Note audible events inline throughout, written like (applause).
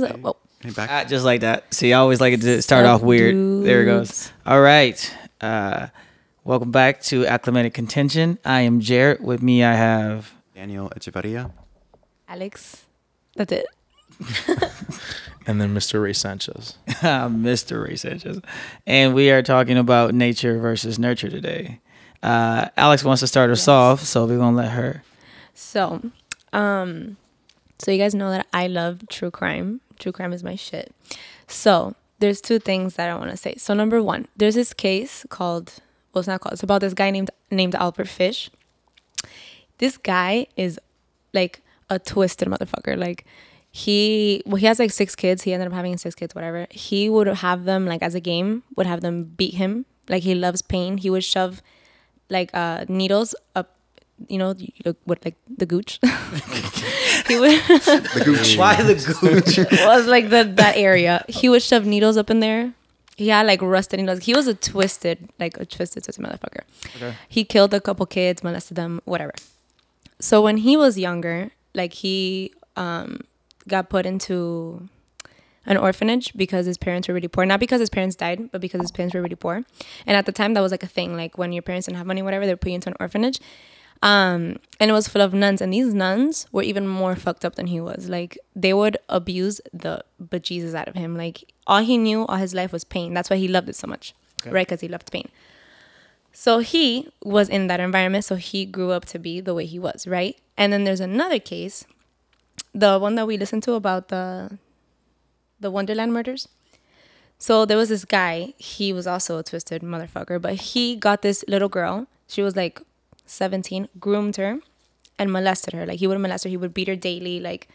guys. Oh, Hey, back. Ah, just like that. See, I always like it to start off weird. There it goes. All right. Uh, welcome back to Acclimated Contention. I am Jarrett. With me, I have. Daniel Echevarria. Alex. That's it. (laughs) and then Mr. Ray Sanchez. (laughs) Mr. Ray Sanchez. And we are talking about nature versus nurture today. Uh, Alex wants to start us off, so we're going to let her. So, um, so you guys know that I love true crime. True crime is my shit. So there's two things that I want to say. So number one, there's this case called. Well, it's not called. It's about this guy named named Albert Fish. This guy is like a twisted motherfucker. Like he well he has like six kids. He ended up having six kids, whatever. He would have them like as a game, would have them beat him. Like he loves pain. He would shove like uh needles up you know, you look what like the gooch. (laughs) (laughs) he would Why the gooch? (laughs) was like the that area. He would shove needles up in there. He had like rusted needles. He was a twisted, like a twisted, twisted motherfucker. Okay. He killed a couple kids, molested them, whatever. So when he was younger, like he um got put into an orphanage because his parents were really poor. Not because his parents died, but because his parents were really poor. And at the time, that was like a thing. Like when your parents didn't have money, whatever, they put you into an orphanage. Um, and it was full of nuns, and these nuns were even more fucked up than he was. Like they would abuse the bejesus out of him. Like all he knew all his life was pain. That's why he loved it so much, right? Because he loved pain. So he was in that environment. So he grew up to be the way he was, right? And then there's another case, the one that we listened to about the the Wonderland murders. So there was this guy. He was also a twisted motherfucker, but he got this little girl. She was like 17, groomed her, and molested her. Like he would molest her. He would beat her daily. Like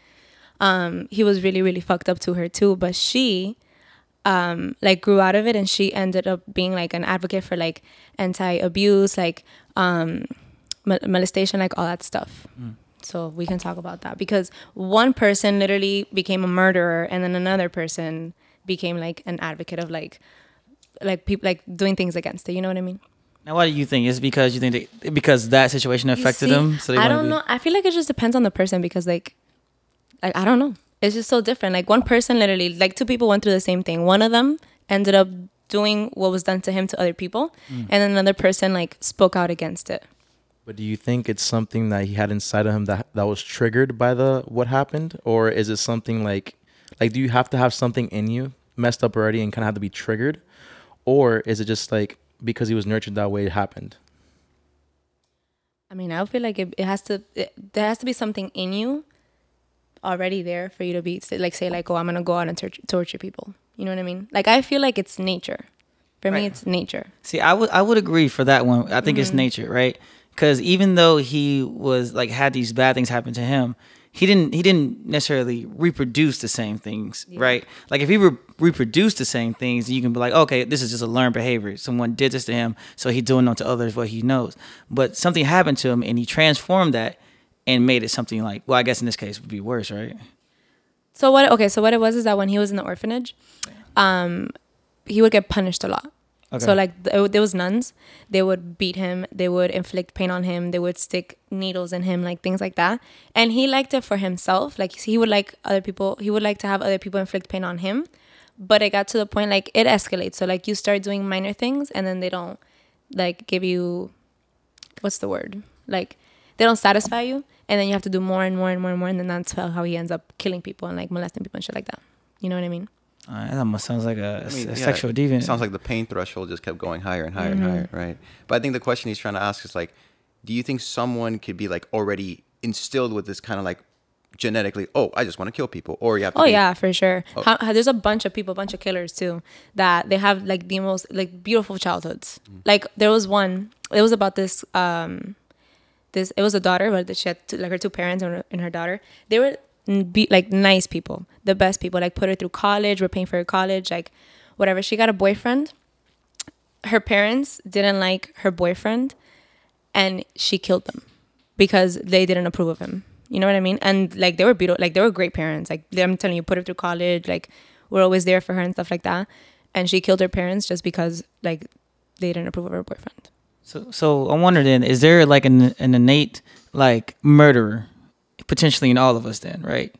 um, he was really really fucked up to her too. But she um like grew out of it and she ended up being like an advocate for like anti-abuse like um mol- molestation like all that stuff so we can talk about that because one person literally became a murderer and then another person became like an advocate of like like people like doing things against it you know what i mean Now, why do you think? Is it because you think that, because that situation affected see, them? So they I wanna don't be- know. I feel like it just depends on the person because like, like I don't know. It's just so different. Like one person literally, like two people went through the same thing. One of them ended up doing what was done to him to other people, Mm. and then another person like spoke out against it. But do you think it's something that he had inside of him that that was triggered by the what happened, or is it something like, like do you have to have something in you messed up already and kind of have to be triggered, or is it just like because he was nurtured that way it happened? I mean, I feel like it, it has to. It, there has to be something in you already there for you to be like say like, oh, I'm gonna go out and tor- torture people. You know what I mean? Like I feel like it's nature. For me, it's nature. See, I would I would agree for that one. I think it's Mm-hmm. nature, right? Because even though he was like had these bad things happen to him, he didn't he didn't necessarily reproduce the same things, right? Like if he re- reproduced the same things, you can be like, okay, this is just a learned behavior. Someone did this to him, so he's doing it to others what he knows. But something happened to him, and he transformed that and made it something like, well, I guess in this case would be worse, right? So what? Okay, so what it was is that when he was in the orphanage, um, he would get punished a lot. Okay. So like th- there was nuns, they would beat him, they would inflict pain on him, they would stick needles in him, like things like that. And he liked it for himself. Like he would like other people, he would like to have other people inflict pain on him. But it got to the point like it escalates. So like you start doing minor things, and then they don't like give you, what's the word? Like they don't satisfy you, and then you have to do more and more and more and more, and then that's how how he ends up killing people and like molesting people and shit like that. You know what I mean? Uh, that almost sounds like a, I mean, a yeah, sexual it deviant. Sounds like the pain threshold just kept going higher and higher Mm-hmm. and higher, right? But I think the question he's trying to ask is like, do you think someone could be like already instilled with this kind of like genetically? Oh, I just want to kill people, or you have to. Oh be- yeah, for sure. How, how- there's a bunch of people, a bunch of killers too, that they have like the most like beautiful childhoods. Like there was one. It was about this. Um, this it was a daughter, but she had two, like her two parents and her, and her daughter. They were n- be, like nice people, the best people. Like put her through college. We're paying for her college. Like whatever. She got a boyfriend. Her parents didn't like her boyfriend, and she killed them because they didn't approve of him. You know what I mean? And like they were beautiful, like they were great parents. Like I'm telling you, put her through college. Like we're always there for her and stuff like that. And she killed her parents just because like they didn't approve of her boyfriend. So, so I wonder then, is there like an, an innate like murderer potentially in all of us then, right?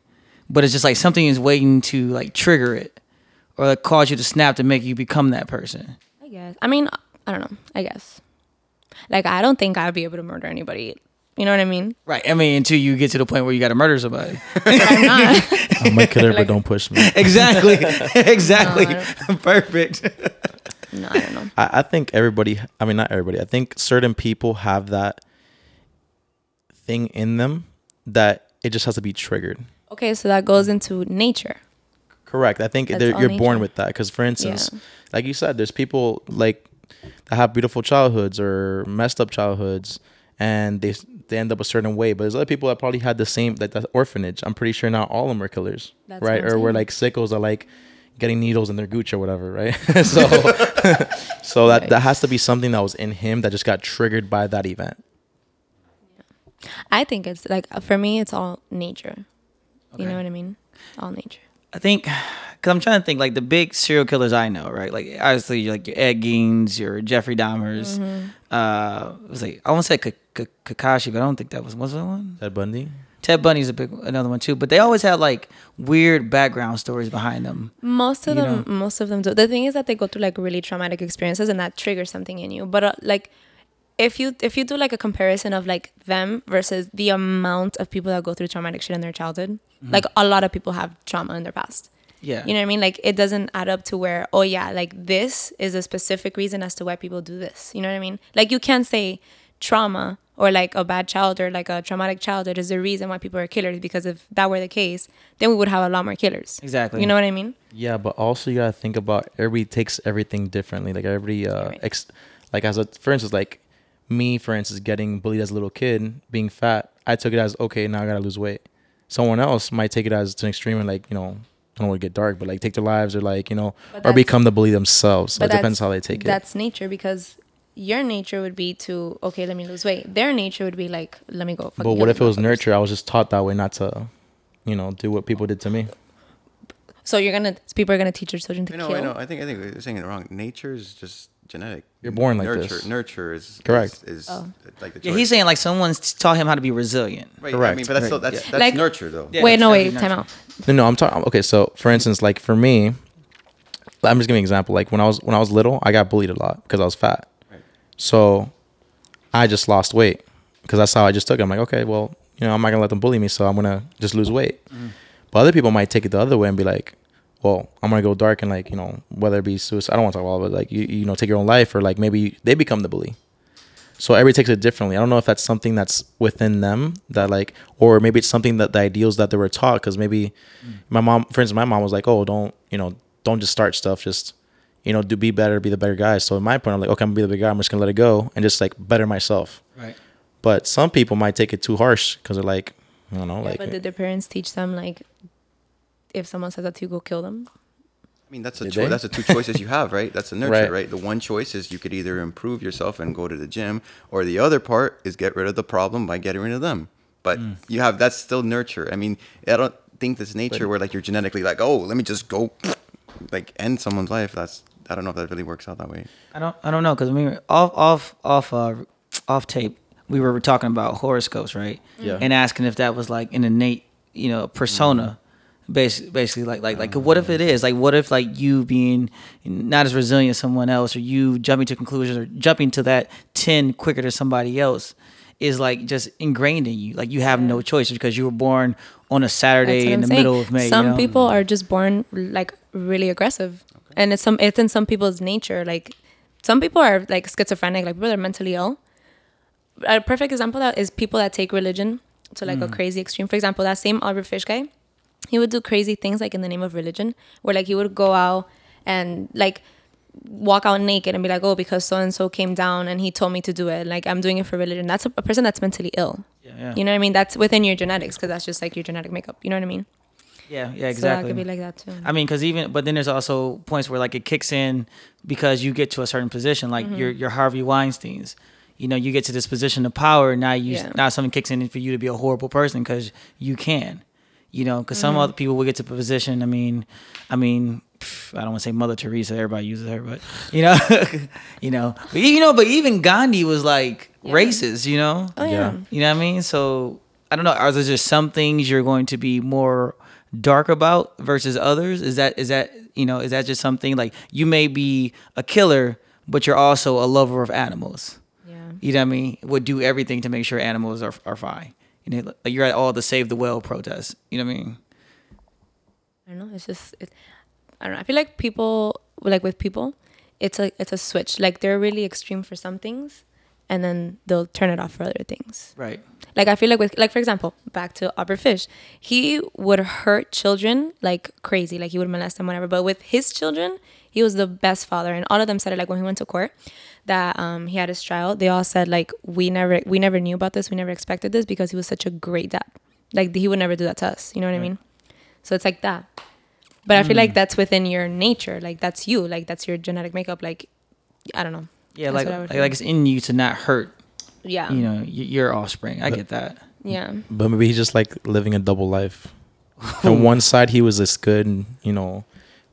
but it's just like something is waiting to like trigger it or like cause you to snap to make you become that person. I guess. I mean, I don't know. I guess. Like, I don't think I'd be able to murder anybody. You know what I mean? Right. I mean, until you get to the point where you got to murder somebody. (laughs) I'm not. I'm a killer, but don't push me. (laughs) exactly. (laughs) exactly. Perfect. no, I don't know. I, I think everybody. I mean, not everybody. I think certain people have that thing in them that it just has to be triggered. Okay, so that goes into nature. Correct. I think That's they're- all you're born with that. Because, for instance, Yeah. like you said, there's people like that have beautiful childhoods or messed up childhoods, and they they end up a certain way. But there's other people that probably had the same like that orphanage. I'm pretty sure not all of them are killers, That's right? Or we're like sickles are like getting needles in their gooch or whatever, right? (laughs) so, (laughs) (laughs) so that Right. that has to be something that was in him that just got triggered by that event. I think it's like for me, it's all nature. You know what I mean? All nature. I think, because I'm trying to think, like the big serial killers I know, right? Like obviously, like your Ed Geins, your Jeffrey Dahmers. Uh, it was like I want to say K- K- Kakashi, but I don't think that was was that one. Ted Bundy. Ted Bundy's a big another one too, but they always had like weird background stories behind them. Most of You them, know? most of them do. The thing is that they go through like really traumatic experiences, and that triggers something in you. But uh, like, if you if you do like a comparison of like them versus the amount of people that go through traumatic shit in their childhood, like a lot of people have trauma in their past. Yeah, You know what I mean? Like it doesn't add up to where, oh yeah, like this is a specific reason as to why people do this. You know what I mean? Like you can't say trauma or like a bad child or like a traumatic childhood is the reason why people are killers because if that were the case, then we would have a lot more killers. exactly. You know what I mean? Yeah, but also you gotta think about everybody takes everything differently. Like everybody, uh, Right. ex- like as a for instance, like me, for instance, getting bullied as a little kid, being fat, I took it as okay, now I gotta lose weight. Someone else might take it as to an extreme and like you know, I don't want to get dark, but like take their lives or like you know, But or become the bully themselves. So it depends how they take it. That's nature because your nature would be to okay, let me lose weight. Their nature would be like, let me go. fucking But what if it was nurture? I was just taught that way, not to, you know, do what people did to me. So you're gonna people are gonna teach their children to I know, kill. I know. I think I think you're saying it wrong. Nature is just genetic. You're born like nurture, this. Nurture is Correct. Is, is Oh. like the Yeah, he's saying like someone's taught him how to be resilient. right. I mean, but that's still that's yeah. that's Like- nurture though. Yeah. wait, no, wait, gotta time out. No, no, I'm talking. Okay, so for instance, like for me, I'm just giving an example. Like when I was when I was little, I got bullied a lot because I was fat. Right. So I just lost weight because that's how I just took it. I'm like, okay, well, you know, I'm not gonna let them bully me, so I'm gonna just lose weight. Mm. But other people might take it the other way and be like, well, I'm gonna go dark and like, you know, whether it be suicide, I don't want to talk about it, but like you, you know, take your own life or like maybe they become the bully. So everybody takes it differently. I don't know if that's something that's within them that like, or maybe it's something that the ideals that they were taught. Because maybe mm. my mom, for instance, my mom was like, "Oh, don't you know, don't just start stuff. Just you know, do be better, be the better guy." So in my point, I'm like, okay, I'm gonna be the big guy. I'm just gonna let it go and just like better myself. Right. But some people might take it too harsh because they're like, I don't know, Yeah, like but did their parents teach them like, if someone says that to you, go kill them? I mean, that's a Did choice. they? That's the two choices you have, right? That's the (laughs) nurture, Right. right. The one choice is you could either improve yourself and go to the gym, or the other part is get rid of the problem by getting rid of them. But you have that's still nurture. I mean, I don't think that's nature where like you're genetically like, oh, let me just go, (laughs) like end someone's life. That's I don't know if that really works out that way. I don't I don't know because I mean off off off uh off tape we were talking about horoscopes right Yeah. and asking if that was like an innate you know persona basically basically like like like what if it is like what if like you being not as resilient as someone else or you jumping to conclusions or jumping to that 10 quicker than somebody else is like just ingrained in you like you have no choice because you were born on a Saturday in I'm the saying. middle of May Some you know? people are just born like really aggressive, and it's some it's in some people's nature. Like some people are like schizophrenic, like people that are mentally ill. A perfect example of that is people that take religion to like a Mm. crazy extreme. For example, that same Albert Fish guy, he would do crazy things like in the name of religion, where like he would go out and like walk out naked and be like, oh, because so and so came down and he told me to do it. Like I'm doing it for religion. That's a, a person that's mentally ill. yeah, yeah. You know what I mean? That's within your genetics because that's just like your genetic makeup. You know what I mean? yeah yeah So that exactly could be like that too. I mean, because even, but then there's also points where like it kicks in because you get to a certain position, like Mm-hmm. your your Harvey Weinstein's. You know, you get to this position of power. Now you Yeah. now something kicks in for you to be a horrible person because you can. You know, because Mm-hmm. some other people will get to a position. I mean, I mean, pff, I don't want to say Mother Teresa. Everybody uses her, but you know, (laughs) you know, but you know, but even Gandhi was like Yeah. racist. You know, oh yeah. Yeah. you know what I mean? So I don't know. Are there just some things you're going to be more dark about versus others? Is that is that you know is that just something like you may be a killer, but you're also a lover of animals? Yeah. You know what I mean? Would do everything to make sure animals are are fine. You know, like you're at all the Save the Whale protests. You know what I mean? I don't know. It's just it, I don't know. I feel like people like with people, it's a it's a switch. Like they're really extreme for some things, and then they'll turn it off for other things. Right. Like I feel like with like for example, back to Albert Fish, he would hurt children like crazy. Like he would molest them, whatever. But with his children, he was the best father, and all of them said it. Like when he went to court, that um, he had his trial, they all said like we never we never knew about this, we never expected this because he was such a great dad. Like he would never do that to us. You know what I mean? So it's like that. But I feel like that's within your nature. Like that's you. Like that's your genetic makeup. Like I don't know. Yeah, That's like what I would like, like it's in you to not hurt. Yeah. You know, y- your offspring. I get that. Yeah. But maybe he's just like living a double life. (laughs) On one side, he was this good, and you know,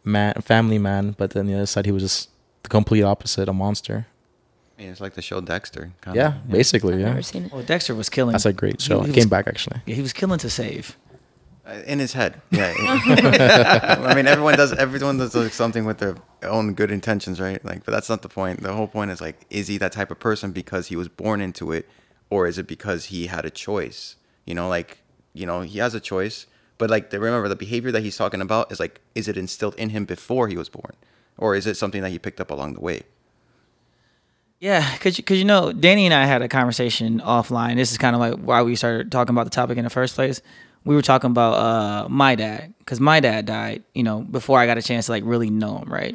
man, family man, but then the other side, he was just the complete opposite, a monster. Yeah, it's like the show Dexter. kinda. Yeah, basically, I've yeah. never seen it. Well, Dexter was killing. That's a great show. He It was- came back actually. Yeah, he was killing to save. Uh, in his head. Yeah. (laughs) I mean, everyone does. Everyone does like, something with their own good intentions, right? Like, but that's not the point. The whole point is like, is he that type of person because he was born into it, or is it because he had a choice? You know, like, you know, he has a choice, but like, the, remember the behavior that he's talking about is like, is it instilled in him before he was born, or is it something that he picked up along the way? Yeah, cause, you- cause you know, Danny and I had a conversation offline. This is kind of like why we started talking about the topic in the first place. We were talking about uh, my dad, cause my dad died, you know, before I got a chance to like really know him, right?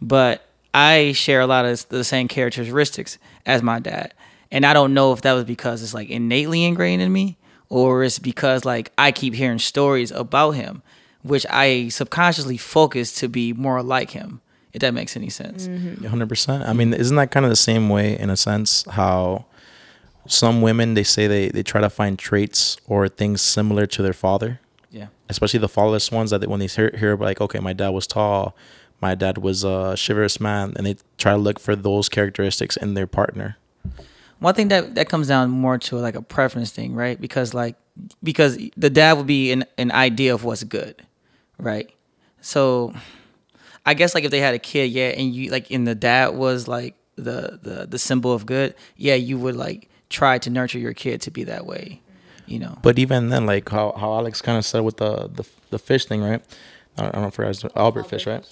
But I share a lot of the same characteristics as my dad, and I don't know if that was because it's like innately ingrained in me, or it's because like I keep hearing stories about him, which I subconsciously focus to be more like him. If that makes any sense. Mm-hmm. hundred percent. I mean, isn't that kind of the same way in a sense how some women they say they they try to find traits or things similar to their father, Yeah. especially the fatherless ones that they, when they hear, hear like, okay, my dad was tall, my dad was a chivalrous man, and they try to look for those characteristics in their partner. Well, I think that that comes down more to like a preference thing, right? Because like because the dad would be an an idea of what's good, right? So I guess like if they had a kid, yeah, and you like and the dad was like the the the symbol of good, yeah, you would like try to nurture your kid to be that way, you know. But even then, like how, how Alex kind of said with the, the the fish thing, right? I don't, I don't know if it's Albert Fish, right?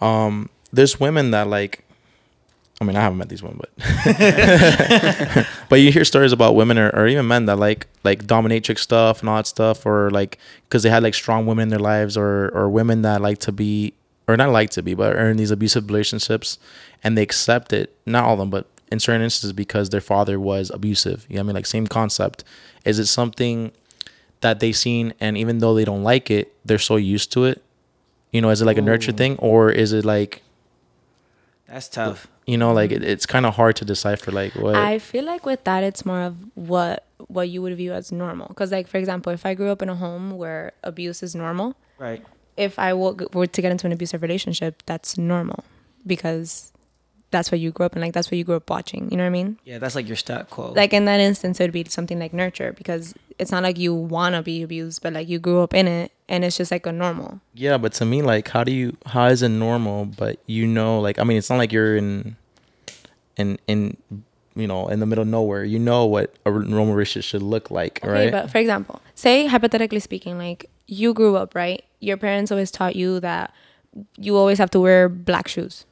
Um, there's women that like. I mean, I haven't met these women, but (laughs) but you hear stories about women or, or even men that like like dominatrix stuff and all that stuff, or like because they had like strong women in their lives, or or women that like to be or not like to be, but are in these abusive relationships, and they accept it. Not all of them, but in certain instances because their father was abusive. You know what I mean? Like same concept. Is it something that they've seen and even though they don't like it, they're so used to it? You know, is it like a nurture thing or is it like That's tough. You know, like mm-hmm. it, it's kind of hard to decipher like what I feel like with that, it's more of what what you would view as normal. Because, like for example, if I grew up in a home where abuse is normal, Right. if I were to get into an abusive relationship, that's normal because that's what you grew up in. Like that's what you grew up watching. You know what I mean? Yeah, that's like your stat quo. Like in that instance, it would be something like nurture because it's not like you wanna be abused, but like you grew up in it, and it's just like a normal. Yeah, but to me, like, how do you? How is it normal? But you know, like, I mean, it's not like you're in, in, in, you know, in the middle of nowhere. You know what a normal relationship should look like, Okay, right? but for example, say hypothetically speaking, like you grew up, right? Your parents always taught you that you always have to wear black shoes.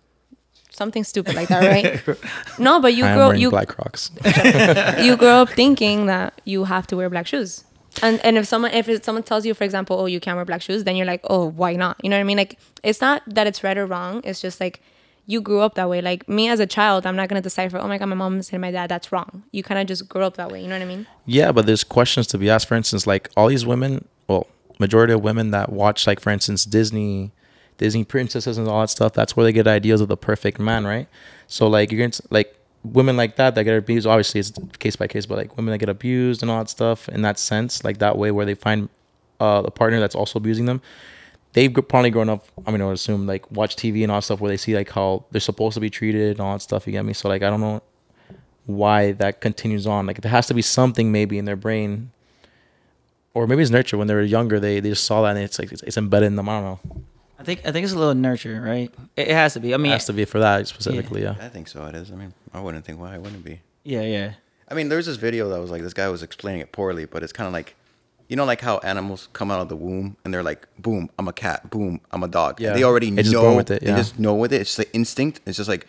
Something stupid like that, (laughs) right? no, but you I grow you black Crocs. (laughs) you grow up thinking that you have to wear black shoes. And and if someone if it, someone tells you, for example, oh you can't wear black shoes, then you're like, oh why not? You know what I mean? Like it's not that it's right or wrong. It's just like you grew up that way. Like me as a child, I'm not gonna decipher. Oh my god, my mom said my dad. That's wrong. You kind of just grew up that way. You know what I mean? Yeah, but there's questions to be asked. For instance, like all these women, well, majority of women that watch, like for instance, Disney, Disney princesses and all that stuff. That's where they get ideas of the perfect man, right? So like you're to like women like that that get abused. Obviously, it's case by case, but like women that get abused and all that stuff. In that sense, like that way where they find uh, a partner that's also abusing them. They've probably grown up. I mean, I would assume like watch TV and all stuff where they see like how they're supposed to be treated and all that stuff. You get me? So like I don't know why that continues on. Like there has to be something maybe in their brain or maybe it's nurture when they were younger. They they just saw that and it's like it's, it's embedded in them. I don't know. I think I think it's a little nurture, right? It, it has to be. I mean, It mean, has to be for that specifically. Yeah. I think so. It is. I mean, I wouldn't think why it wouldn't be. yeah, yeah. I mean, there's this video that was like this guy was explaining it poorly, but it's kind of like, you know, like how animals come out of the womb and they're like, boom, I'm a cat, boom, I'm a dog. Yeah. Yeah. They already They just know with it, They yeah. just know with it. It's like instinct. It's just like,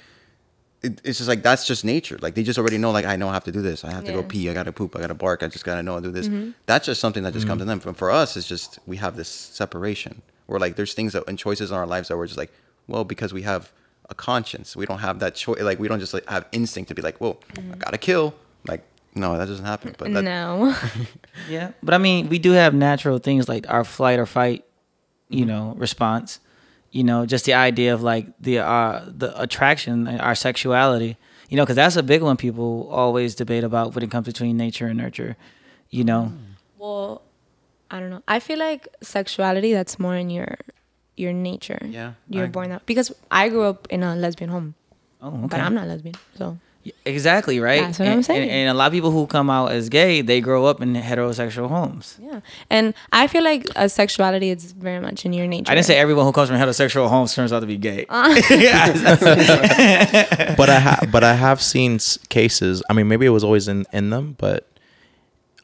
it, it's just like that's just nature. Like they just already know. Like I know I have to do this. I have to go Yeah. pee. I gotta poop. I gotta bark. I just gotta know I do this. Mm-hmm. That's just something that just comes to mm-hmm. them. For, for us, it's just we have this separation. Where like there's things that and choices in our lives that we're just like, well, because we have a conscience, we don't have that choice. Like we don't just like have instinct to be like, whoa, I gotta kill. Like no, that doesn't happen. But that, no. (laughs) Yeah, but I mean, we do have natural things like our flight or fight, you know, response. You know, just the idea of like the uh the attraction, our sexuality. You know, because that's a big one people always debate about when it comes between nature and nurture. You know, well, I don't know. I feel like sexuality that's more in your your nature. Yeah, You're I- born that because I grew up in a lesbian home, oh, but okay, I'm not lesbian. So exactly right. That's what and, I'm saying. And, and a lot of people who come out as gay, they grow up in heterosexual homes. yeah, and I feel like a sexuality is very much in your nature. I didn't say everyone who comes from heterosexual homes turns out to be gay. (laughs) Uh. (laughs) but I ha- but I have seen cases. I mean, maybe it was always in in them, but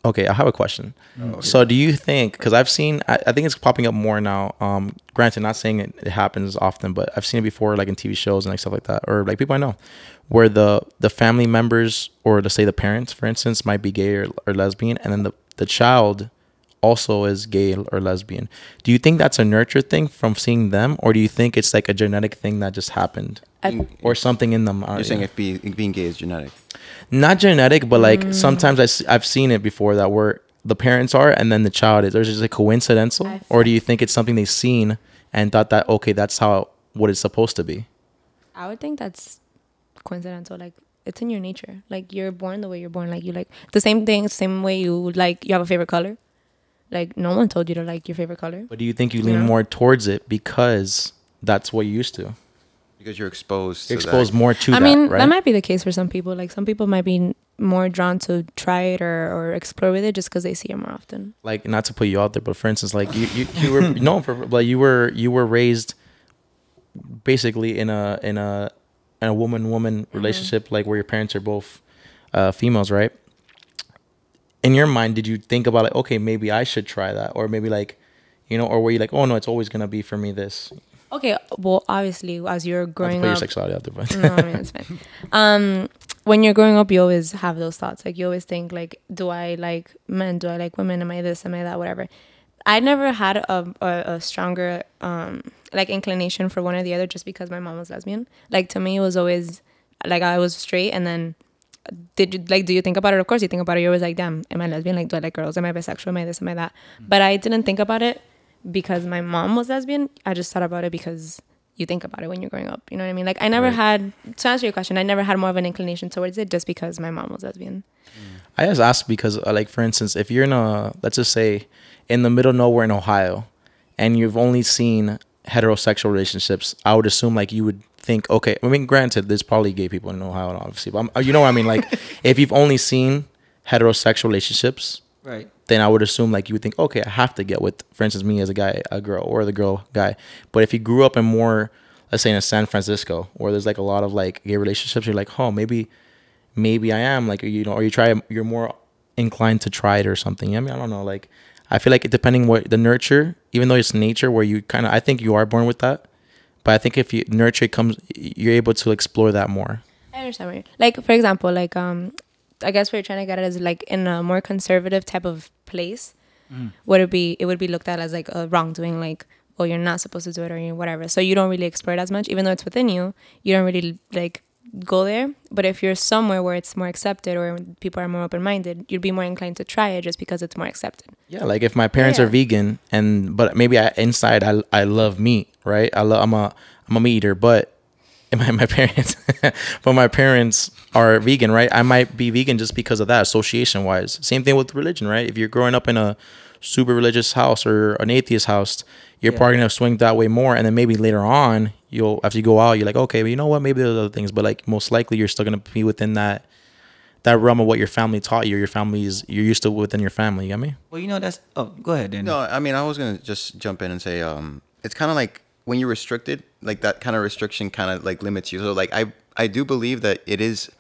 okay. I have a question. So, do you think? Because I've seen, I, I think it's popping up more now. Um, granted, not saying it, it happens often, but I've seen it before, like in TV shows and like stuff like that, or like people I know, where the the family members or to say the parents, for instance, might be gay or, or lesbian, and then the the child also is gay or lesbian. Do you think that's a nurture thing from seeing them, or do you think it's like a genetic thing that just happened? I, or something in them. uh, You're saying yeah. if being being gay is genetic. Not genetic, but like Mm. sometimes I, have seen it before that where the parents are and then the child is. There's just a coincidental, I've- or do you think it's something they've seen and thought that okay, that's how what it's supposed to be? I would think that's coincidental. Like it's in your nature. Like you're born the way you're born. Like you like the same thing, same way you like you have a favorite color. Like no one told you to like your favorite color. But do you think you lean Yeah. more towards it because that's what you used to? Because you're exposed. You're to exposed that. more to that. I that, mean, right? that might be the case for some people. Like some people might be more drawn to try it or, or explore with it just because they see it more often. like not to put you out there, but for instance, like you you, you were no, for, like you were you were raised basically in a in a in a woman woman relationship, like where your parents are both uh, females, right? In your mind, did you think about like, okay, maybe I should try that, or maybe like, you know, or were you like, oh no, it's always gonna be for me this? Okay, well, obviously, as you're growing up, sexuality out there, no, I mean it's fine. (laughs) Um, when you're growing up, you always have those thoughts. Like you always think, like, do I like men? Do I like women? Am I this? Am I that? Whatever. I never had a, a, a stronger um like inclination for one or the other just because my mom was lesbian. Like to me, it was always like I was straight, and then did you like do you think about it? Of course, you think about it. You're always like, damn, am I lesbian? Like, do I like girls? Am I bisexual? Am I this? Am I that? But I didn't think about it because my mom was lesbian. I just thought about it because you think about it when you're growing up. You know what I mean? Like I never Right. had to answer your question. I never had more of an inclination towards it just because my mom was lesbian. I just asked because, uh, like, for instance, if you're in a, let's just say, in the middle of nowhere in Ohio, and you've only seen heterosexual relationships, I would assume like you would think, okay. I mean, granted, there's probably gay people in Ohio, obviously, but I'm, uh, you know what I mean. Like, (laughs) if you've only seen heterosexual relationships, Right. then I would assume like you would think, okay, I have to get with, for instance, me as a guy, a girl, or the girl guy. But if you grew up in more, let's say in a San Francisco, where there's like a lot of like gay relationships, you're like, oh, maybe, maybe I am like you know, or you try, you're more inclined to try it or something. I mean, I don't know. Like, I feel like it depending what the nurture, even though it's nature, where you kind of, I think you are born with that. But I think if you nurture it comes, you're able to explore that more. I understand what you're like. For example, like um, I guess what you're trying to get at is like in a more conservative type of place, mm. would it be? It would be looked at as like a wrongdoing, like oh you're not supposed to do it or you whatever. So you don't really explore it as much, even though it's within you. You don't really like go there. But if you're somewhere where it's more accepted or people are more open minded, you'd be more inclined to try it just because it's more accepted. Yeah, like if my parents Yeah. are vegan and but maybe I, inside I I love meat, right? I love I'm a I'm a meat eater, but (laughs) my my parents (laughs) but my parents are vegan, right? I might be vegan just because of that association wise. Same thing with religion, right? If you're growing up in a super religious house or an atheist house, you're Yeah. probably gonna swing that way more, and then maybe later on you'll after you go out, you're like, okay, but you know what? Maybe there's other things, but like most likely you're still gonna be within that that realm of what your family taught you. Your family is you're used to within your family. You get me? Well, you know that's. Oh, go ahead, Danny. No, I mean, I was gonna just jump in and say, um, it's kind of like when you're restricted, like that kind of restriction kind of like limits you. So, like, I I do believe that it is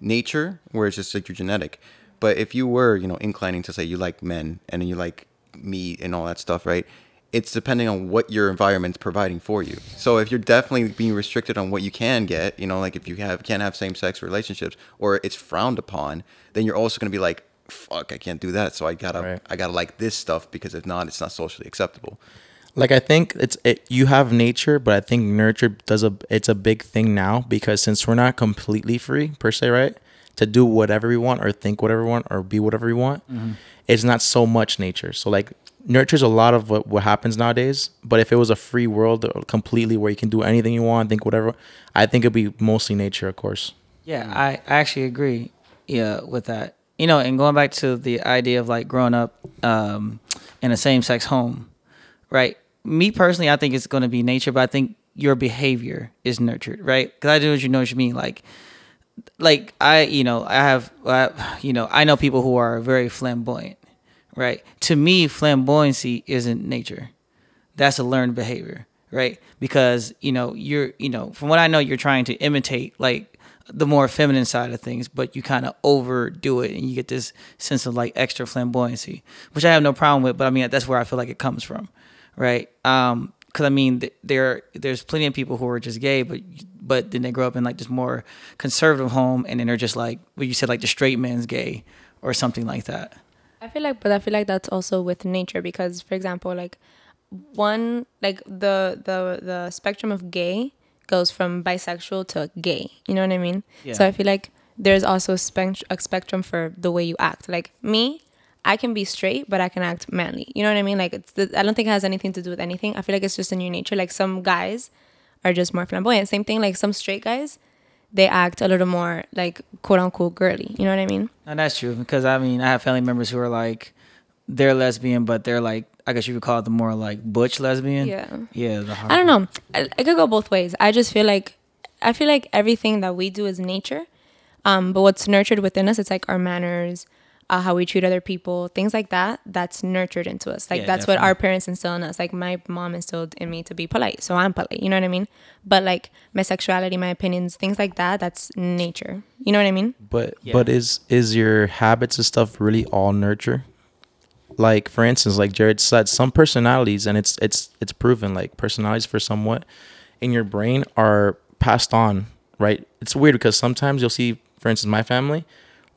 nature, where it's just like your genetic. But if you were, you know, inclining to say you like men and you like meat and all that stuff, right? It's depending on what your environment's providing for you. So if you're definitely being restricted on what you can get, you know, like if you have can't have same sex relationships or it's frowned upon, then you're also gonna be like, fuck, I can't do that. So I gotta Right. I gotta like this stuff because if not, it's not socially acceptable. Like I think it's it, you have nature, but I think nurture does a it's a big thing now because since we're not completely free per se, right, to do whatever we want or think whatever we want or be whatever we want, it's not so much nature. So like nurture's a lot of what what happens nowadays. But if it was a free world completely where you can do anything you want, think whatever, I think it'd be mostly nature, of course. Yeah, I, I actually agree. Yeah, with that. You know, and going back to the idea of like growing up um, in a same sex home, right? Me personally, I think it's going to be nature, but I think your behavior is nurtured, right? Because I do what you know what you mean. Like, like I, you know, I have, I, you know, I know people who are very flamboyant, right? To me, flamboyancy isn't nature. That's a learned behavior, right? Because you know, you're, you know, from what I know, you're trying to imitate like the more feminine side of things, but you kind of overdo it, and you get this sense of like extra flamboyancy, which I have no problem with. But I mean, that's where I feel like it comes from, right? Um, because I mean, th- there there's plenty of people who are just gay, but but then they grow up in like this more conservative home, and then they're just like what you said, like the straight man's gay or something like that. I feel like, but I feel like that's also with nature because, for example, like one, like the the the spectrum of gay goes from bisexual to gay. You know what I mean? Yeah. So I feel like there's also a, spect- a spectrum for the way you act. Like me, I can be straight, but I can act manly. You know what I mean? Like it's the, I don't think it has anything to do with anything. I feel like it's just in your nature. Like some guys are just more flamboyant. Same thing. Like some straight guys, they act a little more like quote unquote girly. You know what I mean? And that's true because I mean I have family members who are like they're lesbian, but they're like I guess you would call it the more like butch lesbian. Yeah. Yeah. The I don't know. I, it could go both ways. I just feel like I feel like everything that we do is nature. Um, but what's nurtured within us, it's like our manners, uh, how we treat other people, things like that. That's nurtured into us. Like Yeah, that's what our parents instill in us. Like my mom instilled in me to be polite, so I'm polite. You know what I mean? But like my sexuality, my opinions, things like that, that's nature. You know what I mean? But Yeah. but is is your habits and stuff really all nurture? Like for instance, like Jarrett said, some personalities and it's it's it's proven like personalities for somewhat in your brain are passed on, right? It's weird because sometimes you'll see, for instance, my family,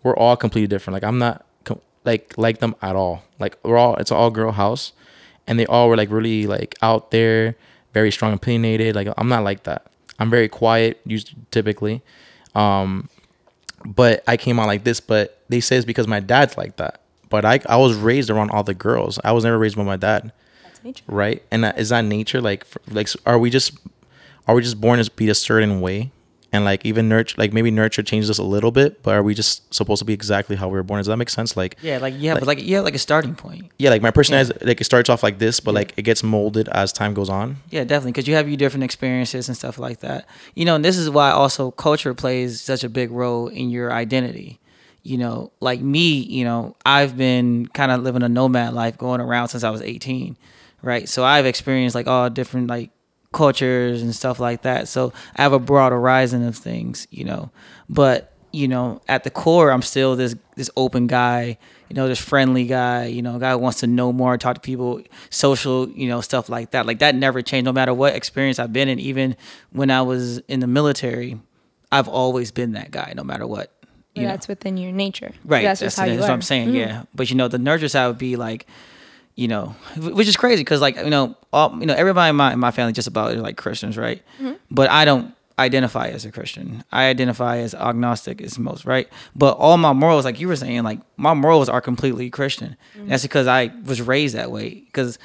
we're all completely different. Like I'm not com- like like them at all. Like we're all it's an all girl house, and they all were like really like out there, very strong opinionated. Like I'm not like that. I'm very quiet, usually typically. Um, but I came out like this. But they say it's because my dad's like that. But I I was raised around all the girls. I was never raised by my dad, That's nature. right? And that, is that nature? Like f- like are we just are we just born to be a certain way? And like even nurture, like maybe nurture changes us a little bit, but are we just supposed to be exactly how we were born? Does that make sense? Like Yeah, like have like, you have like a starting point. yeah, like my personality, is- like it starts off like this, but like it gets molded as time goes on. Yeah, definitely, because you have your different experiences and stuff like that. You know, and this is why also culture plays such a big role in your identity. You know, like me, you know, I've been kind of living a nomad life going around since I was 18, right? So I've experienced like all different like cultures and stuff like that. So I have a broad horizon of things, you know. But, you know, at the core, I'm still this this open guy, you know, this friendly guy, you know, guy who wants to know more, talk to people, social, you know, stuff like that. Like that never changed no matter what experience I've been in. Even when I was in the military, I've always been that guy, no matter what. You know? that's within your nature. Right. That's, That's, just how that's you what are. I'm saying. Mhm. Yeah. But you know, the nurture side would be like, you know, which is crazy because like you know, all you know, everybody in my in my family just about is like Christians, right? But I don't identify as a Christian. I identify as agnostic as most, right? But all my morals, like you were saying, like my morals are completely Christian. That's because I was raised that way. Because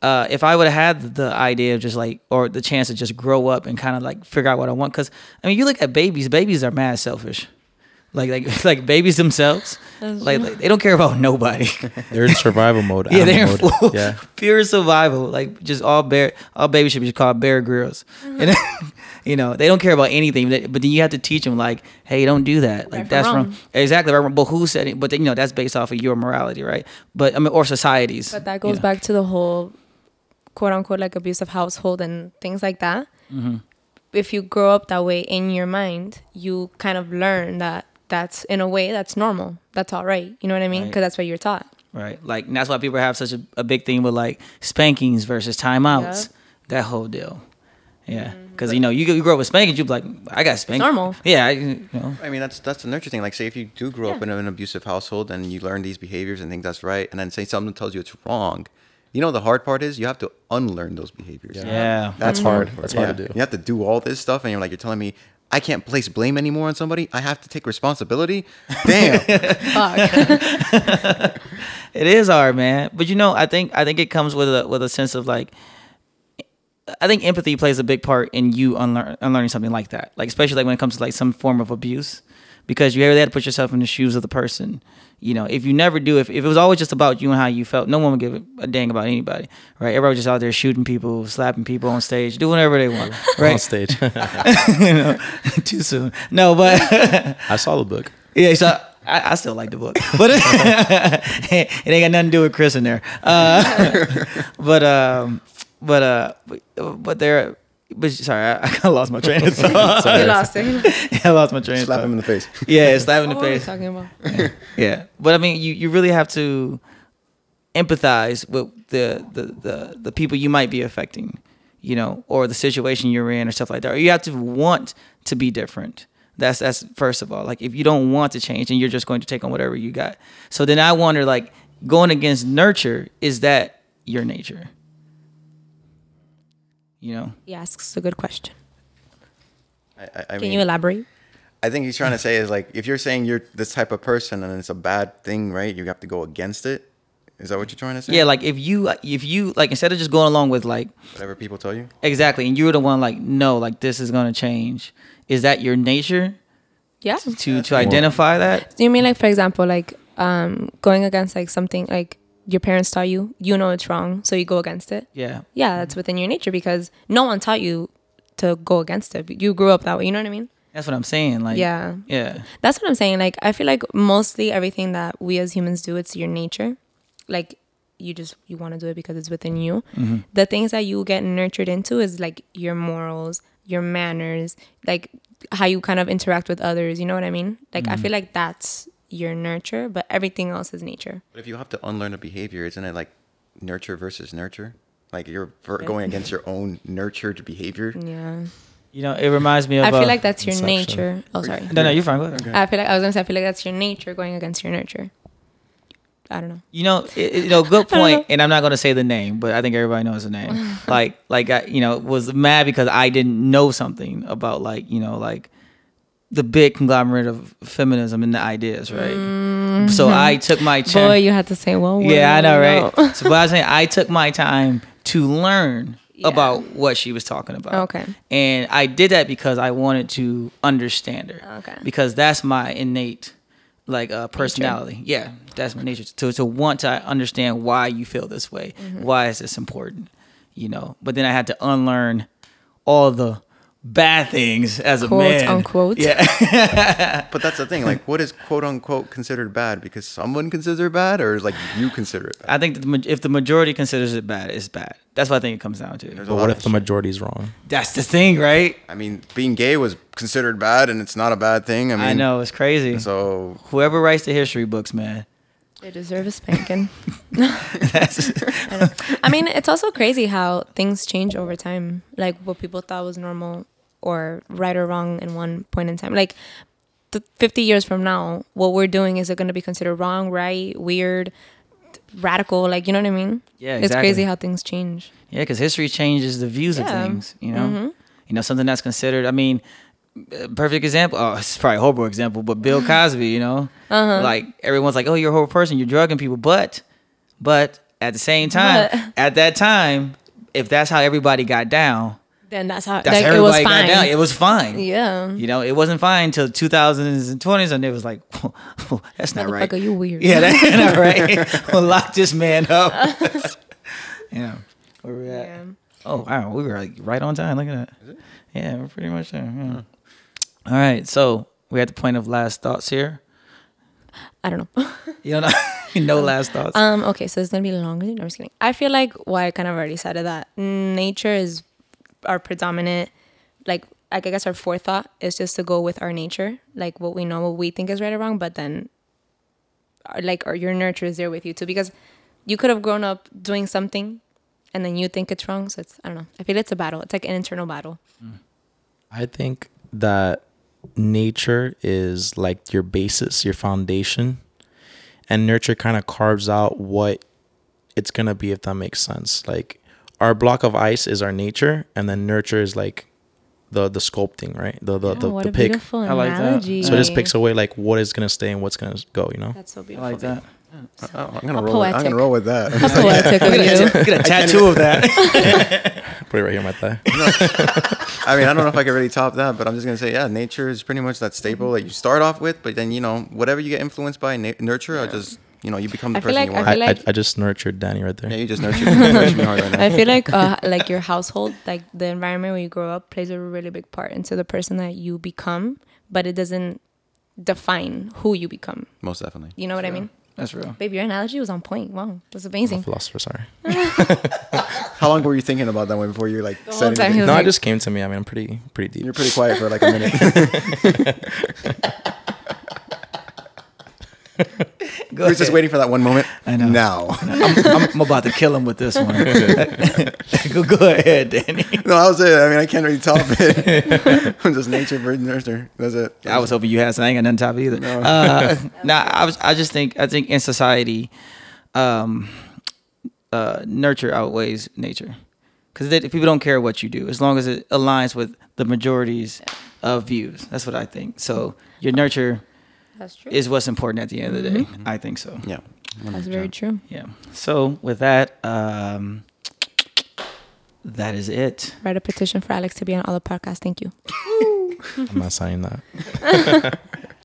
uh, if I would have had the idea of just like, or the chance to just grow up and kind of like figure out what I want, because I mean, you look at babies, babies are mad selfish like like (laughs) like babies themselves. Like, like, they don't care about nobody. (laughs) They're in survival mode. yeah, they're in full. Yeah. (laughs) pure survival. Like just all bear, all babies should be called Bear Grylls. And you know they don't care about anything. But then you have to teach them like, hey, don't do that. Like Right from that's wrong. wrong. Exactly. Right. But who said it? But then, you know that's based off of your morality, right? But I mean, or societies. But that you goes know. back to the whole quote unquote like abusive household and things like that. Mm-hmm. If you grow up that way in your mind, you kind of learn that that's in a way that's normal. That's all right. You know what I mean? Right. Because that's what you're taught. Right. Like and that's why people have such a, a big thing with like spankings versus timeouts. That whole deal. Yeah. Mm-hmm. Because you know you, you grow up with spankings, you be like, I got spanked. normal. Yeah. I, you know. I mean, that's that's the nurture thing. Like, say if you do grow up in an abusive household and you learn these behaviors and think that's right, and then say someone tells you it's wrong, you know the hard part is you have to unlearn those behaviors. Yeah. That's mm-hmm. hard. That's hard to do. You have to do all this stuff, and you're like, you're telling me I can't place blame anymore on somebody. I have to take responsibility. Damn. (laughs) Fuck. It is hard, man. But you know, I think I think it comes with a with a sense of like I think empathy plays a big part in you unlearn, unlearning something like that. Like especially like when it comes to like some form of abuse, because you really have to put yourself in the shoes of the person. You know, if you never do, if, if it was always just about you and how you felt, no one would give a dang about anybody, right? Everybody was just out there shooting people, slapping people on stage, doing whatever they want, (laughs) right? On stage. (laughs) you know, (laughs) too soon. No, but I saw the book. yeah, so I, I still like the book, but it ain't got nothing to do with Chris in there. Uh, but um, but uh, but, but there. But sorry, I, (laughs) I kind of lost my train of thought. (laughs) you lost it. (laughs) I lost my train of Slap thought. him in the face. Yeah, slap him in oh, the What were we face. talking about? Yeah, but I mean, you, you really have to empathize with the, the the the people you might be affecting, you know, or the situation you're in or stuff like that. Or you have to want to be different. That's that's first of all. Like if you don't want to change and you're just going to take on whatever you got. So then I wonder, like going against nurture, is that your nature? You know. He asks a good question. I, I, I Can mean, you elaborate? I think he's trying to say is like if you're saying you're this type of person and it's a bad thing, right? You have to go against it. Is that what you're trying to say? Yeah, like if you if you like instead of just going along with like Whatever people tell you. Exactly. And you were the one like, no, like this is gonna change. Is that your nature Yeah. to to identify that? Do you mean like for example like um going against like something like your parents taught you, you know it's wrong, so you go against it? Yeah. Yeah, that's mm-hmm. within your nature because no one taught you to go against it. You grew up that way, you know what I mean? That's what I'm saying. Like Yeah. Yeah. That's what I'm saying. Like I feel like mostly everything that we as humans do, it's your nature. Like you just you want to do it because it's within you. Mm-hmm. The things that you get nurtured into is like your morals, your manners, like how you kind of interact with others. You know what I mean? Like I mm-hmm. feel like that's your nurture, but everything else is nature. But if you have to unlearn a behavior, isn't it like nurture versus nurture? Like you're ver- going against your own nurtured behavior. Yeah. You know, it reminds me of I feel uh, like that's your Inception. nature. Oh, sorry. No, no, you're fine. Go ahead. I feel like I was gonna say I feel like that's your nature going against your nurture. I don't know. You know, it, it- you know, good (laughs) point. know. And I'm not gonna say the name, but I think everybody knows the name. (laughs) like, like I, you know, was mad because I didn't know something about like, you know, like the big conglomerate of feminism and the ideas, right? So I took my. Mm-hmm. (laughs) Boy, you had to say one word. Yeah, I know, right? No. (laughs) so, but I was saying, I took my time to learn Yeah. about what she was talking about. Okay. And I did that because I wanted to understand her. Okay. Because that's my innate, like, uh, personality. Yeah, that's my nature. To to want to understand why you feel this way. Mm-hmm. Why is this important? You know. But then I had to unlearn all the bad things as a Quote, man. unquote. Yeah. (laughs) But that's the thing. Like, what is quote unquote considered bad? Because someone considers it bad, or is like you consider it bad? I think that the, if the majority considers it bad, it's bad. That's what I think it comes down to. There's But what if the shit. majority is wrong? That's the thing, right? I mean, being gay was considered bad, and it's not a bad thing. I mean, I know it's crazy. So Whoever writes the history books, man. They deserve a spanking. I. (laughs) I mean, it's also crazy how things change over time. Like what people thought was normal or right or wrong in one point in time. Like th- 50 years from now, what we're doing is it going to be considered wrong, right, weird, radical? Like, you know what I mean? Yeah, exactly. It's crazy how things change. yeah, because history changes the views of things. You know, Mhm. you know something that's considered. I mean, perfect example. Oh, it's probably a horrible example, but Bill (laughs) Cosby. You know, Uh-huh. like everyone's like, "Oh, you're a horrible person. You're drugging people," but, but at the same time, But- at that time, if that's how everybody got down, then that's how That's like, how it was everybody fine. got down. It was fine. yeah. You know, it wasn't fine until 2000s and 20s, and it was like, (laughs) that's not right. Motherfucker, you weird. Yeah, that's (laughs) not right. we'll lock this man up. yeah. Where we at? Yeah. Oh, wow. We were like right on time. Look at that. Yeah, we're pretty much there. Yeah. All right. So we're at the point of last thoughts here. I don't know. (laughs) You don't know? (laughs) no last thoughts. Um, okay, so it's gonna be longer. No, I'm just kidding. I feel like well, I kind of already said it that nature is our predominant, like I guess our forethought is just to go with our nature, like what we know, what we think is right or wrong. But then, uh, like, or your nurture is there with you too, because you could have grown up doing something, and then you think it's wrong. So it's I don't know. I feel it's a battle. It's like an internal battle. I think that nature is like your basis, your foundation, and nurture kind of carves out what it's gonna be if that makes sense. Like our block of ice is our nature, and then nurture is like the the sculpting, right? The the Oh, the, what the a pick. beautiful I like that. So it just picks away like what is gonna stay and what's gonna go. You know. That's so I beautiful. like that. Oh, I'm gonna How roll. With, I'm gonna roll with that. How poetic (laughs) of you. Get a tattoo of that. (laughs) Put it right here on my thigh. (laughs) I mean, I don't know if I could really top that, but I'm just gonna say, yeah, nature is pretty much that staple that you start off with, but then you know, whatever you get influenced by, na- nurture, I just, you know, you become the I person like- you I are. I, feel I, I just nurtured Danny right there. yeah, you just nurture, nurture me hard right now. I feel like uh, like your household, like the environment where you grow up, plays a really big part into the person that you become, but it doesn't define who you become. Most definitely. You know what I mean? That's real. Babe, your analogy was on point. Wow, that's I'm a amazing. philosopher, sorry. (laughs) How long were you thinking about that one before you like whole said time he anything? No, like- it just came to me. I mean, I'm pretty pretty deep. You're pretty quiet for like a minute. (laughs) (laughs) Go We're just waiting for that one moment. I know. Now. (laughs) I'm, I'm about to kill him with this one. (laughs) go, go ahead, Danny. no, that was it. I mean, I can't really top it. (laughs) I'm just nature, bird, nurture. That's it. I was hoping you had, something. I ain't got nothing top it either. Uh, nah, I was. I just think. I think in society, um, uh, nurture outweighs nature, because people don't care what you do as long as it aligns with the majorities of views. That's what I think. So your nurture That's true. is what's important at the end of the day. I think so. Yeah. That's very true. Yeah. So with that, um, that is it. Write a petition for Alex to be on all the podcasts. Thank you. I'm not saying that. (laughs) (laughs)